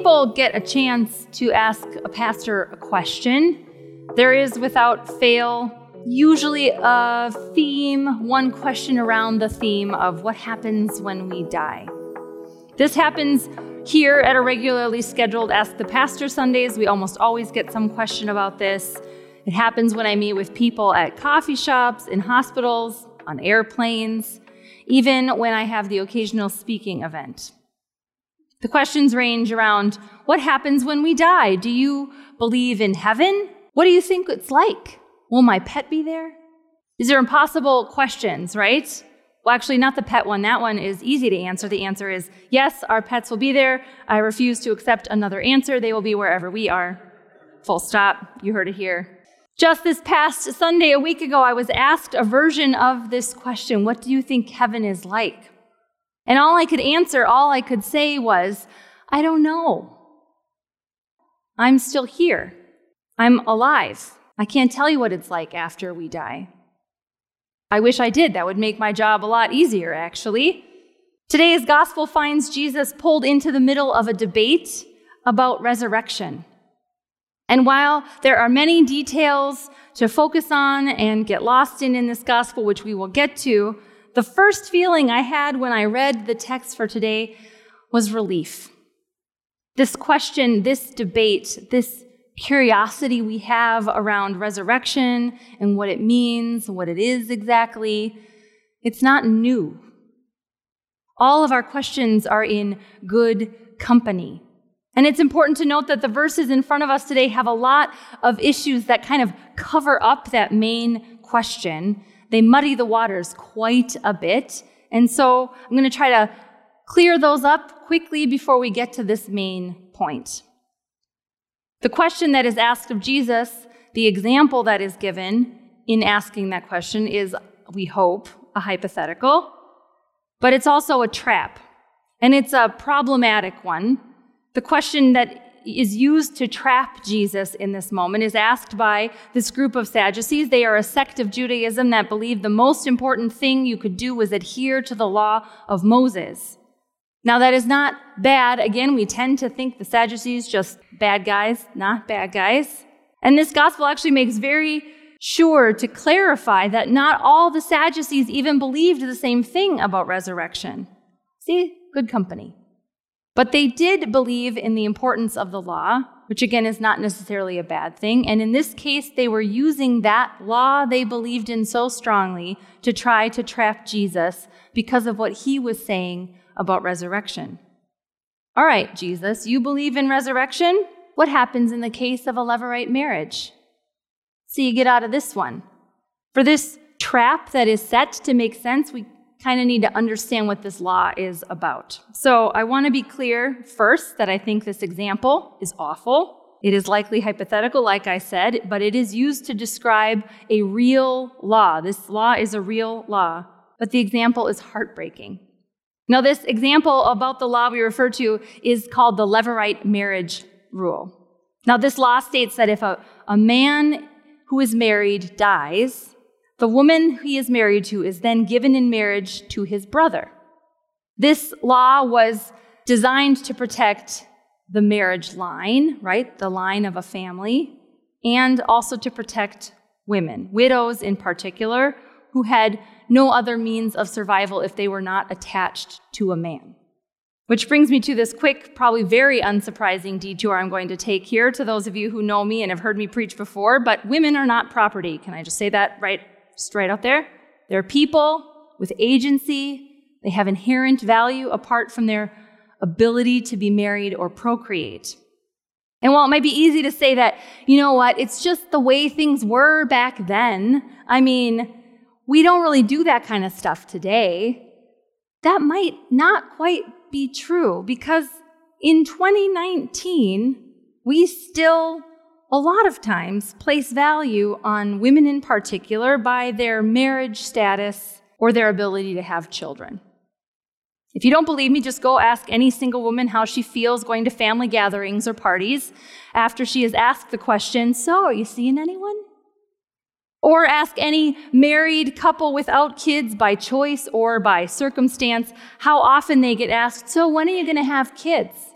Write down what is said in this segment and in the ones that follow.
People get a chance to ask a pastor a question, there is without fail usually a theme, one question around the theme of what happens when we die. This happens here at a regularly scheduled Ask the Pastor Sundays. We almost always get some question about this. It happens when I meet with people at coffee shops, in hospitals, on airplanes, even when I have the occasional speaking event. The questions range around what happens when we die? Do you believe in heaven? What do you think it's like? Will my pet be there? These are impossible questions, right? Well, actually, not the pet one. That one is easy to answer. The answer is yes, our pets will be there. I refuse to accept another answer. They will be wherever we are. Full stop. You heard it here. Just this past Sunday, a week ago, I was asked a version of this question What do you think heaven is like? And all I could answer, all I could say was, I don't know. I'm still here. I'm alive. I can't tell you what it's like after we die. I wish I did. That would make my job a lot easier, actually. Today's gospel finds Jesus pulled into the middle of a debate about resurrection. And while there are many details to focus on and get lost in in this gospel, which we will get to, the first feeling I had when I read the text for today was relief. This question, this debate, this curiosity we have around resurrection and what it means, what it is exactly, it's not new. All of our questions are in good company. And it's important to note that the verses in front of us today have a lot of issues that kind of cover up that main question. They muddy the waters quite a bit. And so I'm going to try to clear those up quickly before we get to this main point. The question that is asked of Jesus, the example that is given in asking that question is, we hope, a hypothetical, but it's also a trap. And it's a problematic one the question that is used to trap Jesus in this moment is asked by this group of Sadducees. They are a sect of Judaism that believed the most important thing you could do was adhere to the law of Moses. Now, that is not bad. Again, we tend to think the Sadducees just bad guys, not bad guys. And this gospel actually makes very sure to clarify that not all the Sadducees even believed the same thing about resurrection. See, good company. But they did believe in the importance of the law, which again is not necessarily a bad thing. And in this case, they were using that law they believed in so strongly to try to trap Jesus because of what he was saying about resurrection. All right, Jesus, you believe in resurrection? What happens in the case of a Levirate marriage? So you get out of this one. For this trap that is set to make sense, we kind of need to understand what this law is about. So I want to be clear first that I think this example is awful. It is likely hypothetical, like I said, but it is used to describe a real law. This law is a real law, but the example is heartbreaking. Now, this example about the law we refer to is called the Levirate marriage rule. Now, this law states that if a, a man who is married dies, the woman he is married to is then given in marriage to his brother. This law was designed to protect the marriage line, right? The line of a family, and also to protect women, widows in particular, who had no other means of survival if they were not attached to a man. Which brings me to this quick, probably very unsurprising detour I'm going to take here to those of you who know me and have heard me preach before, but women are not property. Can I just say that right straight out there. They're people with agency. They have inherent value apart from their ability to be married or procreate. And while it might be easy to say that, you know what, it's just the way things were back then, I mean, we don't really do that kind of stuff today. That might not quite be true because in 2019, we still a lot of times place value on women in particular by their marriage status or their ability to have children. If you don't believe me, just go ask any single woman how she feels going to family gatherings or parties after she has asked the question, So, are you seeing anyone? Or ask any married couple without kids by choice or by circumstance how often they get asked, So, when are you going to have kids?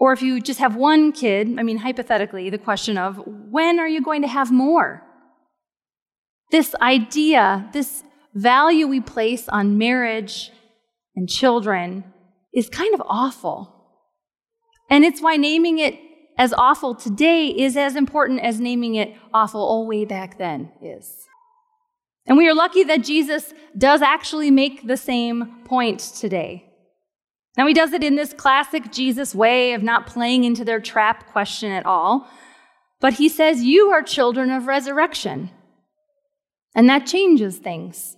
Or if you just have one kid, I mean, hypothetically, the question of when are you going to have more? This idea, this value we place on marriage and children is kind of awful. And it's why naming it as awful today is as important as naming it awful all way back then is. And we are lucky that Jesus does actually make the same point today. Now, he does it in this classic Jesus way of not playing into their trap question at all. But he says, You are children of resurrection. And that changes things.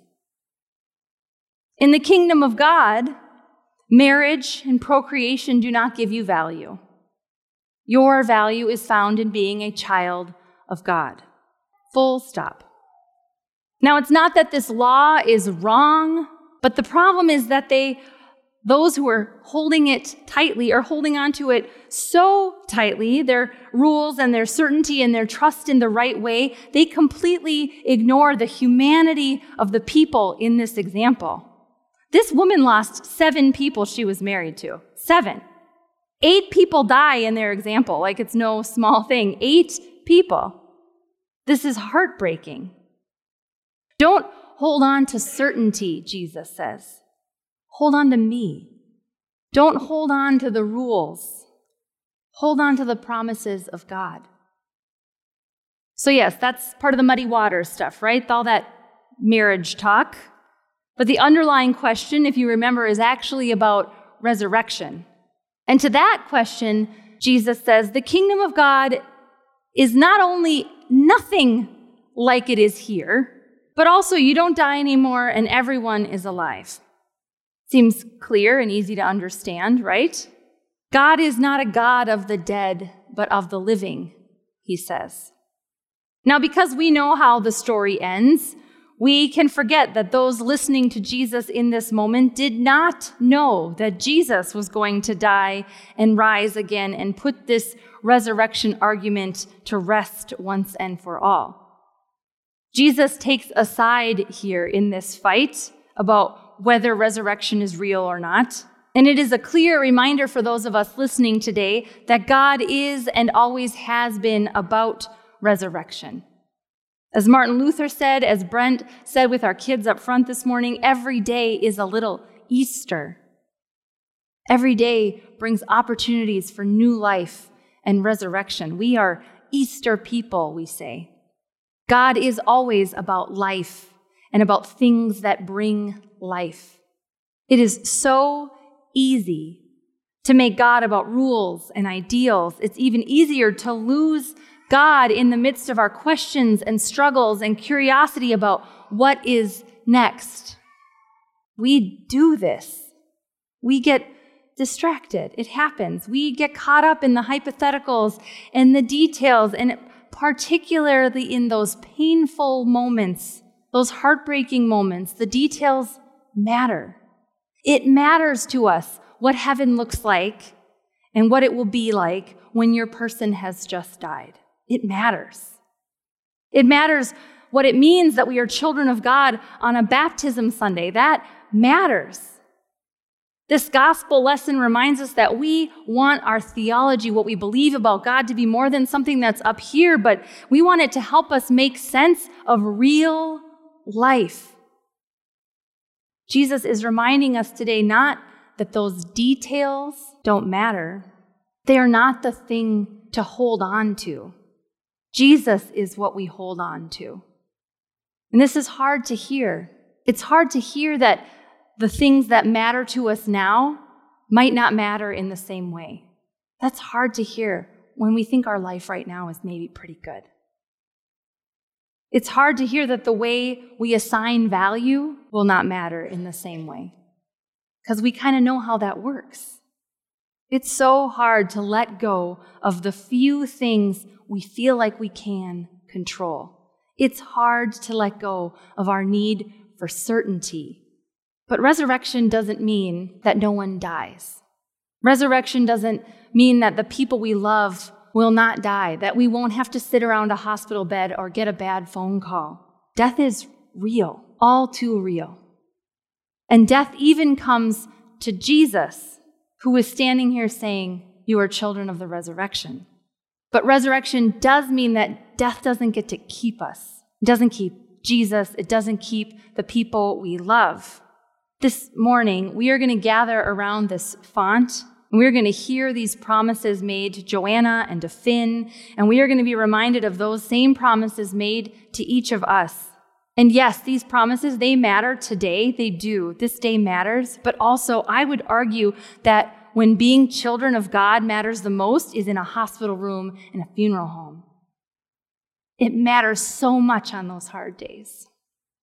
In the kingdom of God, marriage and procreation do not give you value. Your value is found in being a child of God. Full stop. Now, it's not that this law is wrong, but the problem is that they, those who are holding it tightly, are holding onto it so tightly, their rules and their certainty and their trust in the right way, they completely ignore the humanity of the people in this example. This woman lost seven people she was married to. Seven. Eight people die in their example, like it's no small thing. Eight people. This is heartbreaking. Don't hold on to certainty, Jesus says. Hold on to me. Don't hold on to the rules. Hold on to the promises of God. So, yes, that's part of the muddy water stuff, right? All that marriage talk. But the underlying question, if you remember, is actually about resurrection. And to that question, Jesus says, the kingdom of God is not only nothing like it is here, but also you don't die anymore and everyone is alive. Seems clear and easy to understand, right? God is not a God of the dead, but of the living, he says. Now, because we know how the story ends, we can forget that those listening to Jesus in this moment did not know that Jesus was going to die and rise again and put this resurrection argument to rest once and for all. Jesus takes a side here in this fight about whether resurrection is real or not. And it is a clear reminder for those of us listening today that God is and always has been about resurrection. As Martin Luther said, as Brent said with our kids up front this morning, every day is a little Easter. Every day brings opportunities for new life and resurrection. We are Easter people, we say. God is always about life and about things that bring life. It is so easy to make God about rules and ideals. It's even easier to lose God in the midst of our questions and struggles and curiosity about what is next. We do this. We get distracted. It happens. We get caught up in the hypotheticals and the details, and particularly in those painful moments, those heartbreaking moments, the details matter. It matters to us what heaven looks like and what it will be like when your person has just died. It matters. It matters what it means that we are children of God on a baptism Sunday. That matters. This gospel lesson reminds us that we want our theology, what we believe about God, to be more than something that's up here, but we want it to help us make sense of real life. Jesus is reminding us today not that those details don't matter, they are not the thing to hold on to. Jesus is what we hold on to. And this is hard to hear. It's hard to hear that the things that matter to us now might not matter in the same way. That's hard to hear when we think our life right now is maybe pretty good. It's hard to hear that the way we assign value will not matter in the same way because we kind of know how that works. It's so hard to let go of the few things we feel like we can control. It's hard to let go of our need for certainty. But resurrection doesn't mean that no one dies. Resurrection doesn't mean that the people we love will not die, that we won't have to sit around a hospital bed or get a bad phone call. Death is real, all too real. And death even comes to Jesus who is standing here saying, you are children of the resurrection. But resurrection does mean that death doesn't get to keep us. It doesn't keep Jesus. It doesn't keep the people we love. This morning, we are going to gather around this font and we're going to hear these promises made to Joanna and to Finn, and we are going to be reminded of those same promises made to each of us. And yes, these promises, they matter today. They do. This day matters. But also, I would argue that when being children of God matters the most is in a hospital room and a funeral home. It matters so much on those hard days.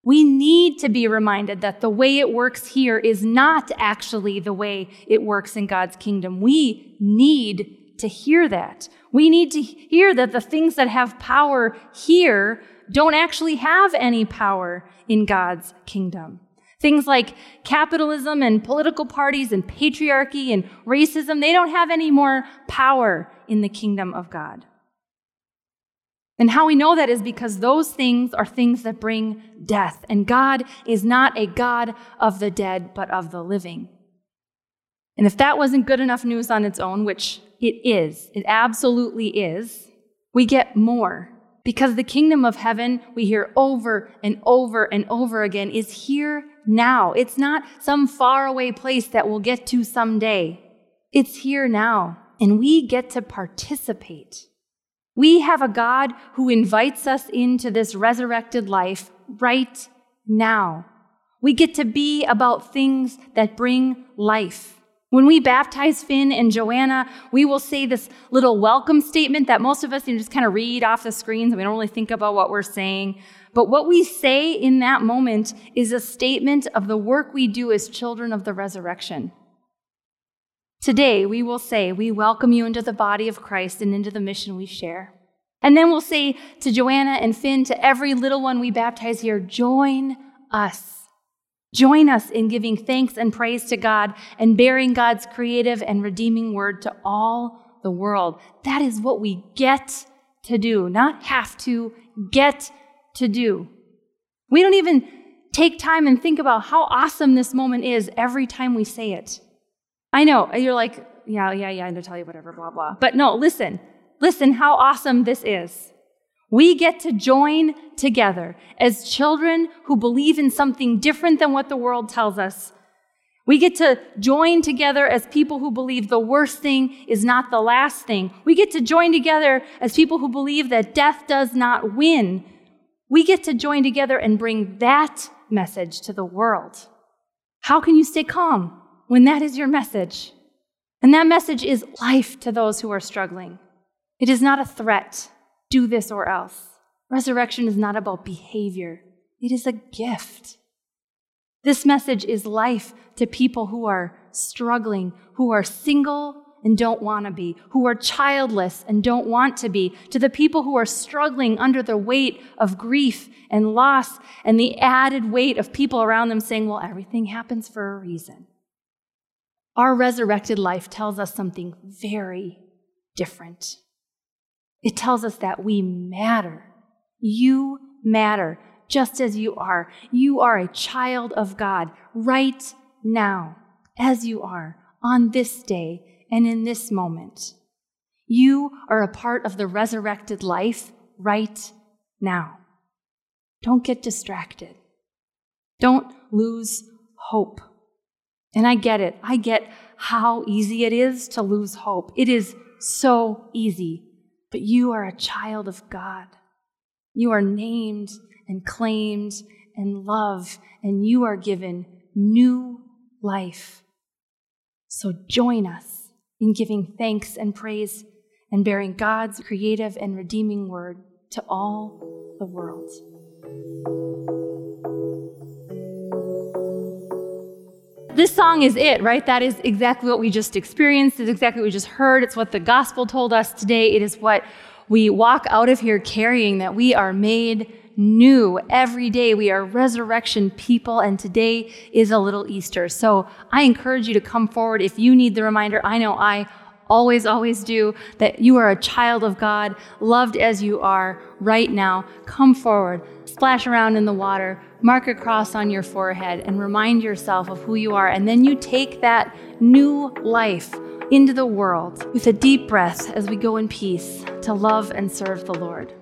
We need to be reminded that the way it works here is not actually the way it works in God's kingdom. We need to hear that. We need to hear that the things that have power here don't actually have any power in God's kingdom. Things like capitalism and political parties and patriarchy and racism, they don't have any more power in the kingdom of God. And how we know that is because those things are things that bring death. And God is not a God of the dead, but of the living. And if that wasn't good enough news on its own, which it is, it absolutely is, we get more. Because the kingdom of heaven, we hear over and over and over again, is here now. It's not some faraway place that we'll get to someday. It's here now. And we get to participate. We have a God who invites us into this resurrected life right now. We get to be about things that bring life. When we baptize Finn and Joanna, we will say this little welcome statement that most of us just kind of read off the screens we don't really think about what we're saying. But what we say in that moment is a statement of the work we do as children of the resurrection. Today, we will say, We welcome you into the body of Christ and into the mission we share. And then we'll say to Joanna and Finn, to every little one we baptize here, join us. Join us in giving thanks and praise to God and bearing God's creative and redeeming word to all the world. That is what we get to do, not have to, get to do. We don't even take time and think about how awesome this moment is every time we say it. I know, you're like, yeah, yeah, yeah, you whatever, blah, blah. But no, listen, listen how awesome this is. We get to join together as children who believe in something different than what the world tells us. We get to join together as people who believe the worst thing is not the last thing. We get to join together as people who believe that death does not win. We get to join together and bring that message to the world. How can you stay calm? When that is your message. And that message is life to those who are struggling. It is not a threat, do this or else. Resurrection is not about behavior, it is a gift. This message is life to people who are struggling, who are single and don't want to be, who are childless and don't want to be, to the people who are struggling under the weight of grief and loss and the added weight of people around them saying, well, everything happens for a reason. Our resurrected life tells us something very different. It tells us that we matter. You matter just as you are. You are a child of God right now, as you are on this day and in this moment. You are a part of the resurrected life right now. Don't get distracted. Don't lose hope. And I get it. I get how easy it is to lose hope. It is so easy. But you are a child of God. You are named and claimed and loved, and you are given new life. So join us in giving thanks and praise and bearing God's creative and redeeming word to all the world. This song is it, right? That is exactly what we just experienced. It's exactly what we just heard. It's what the gospel told us today. It is what we walk out of here carrying that we are made new every day. We are resurrection people, and today is a little Easter. So I encourage you to come forward if you need the reminder. I know I always, always do, that you are a child of God, loved as you are right now. Come forward, splash around in the water, mark a cross on your forehead, and remind yourself of who you are. And then you take that new life into the world with a deep breath as we go in peace to love and serve the Lord.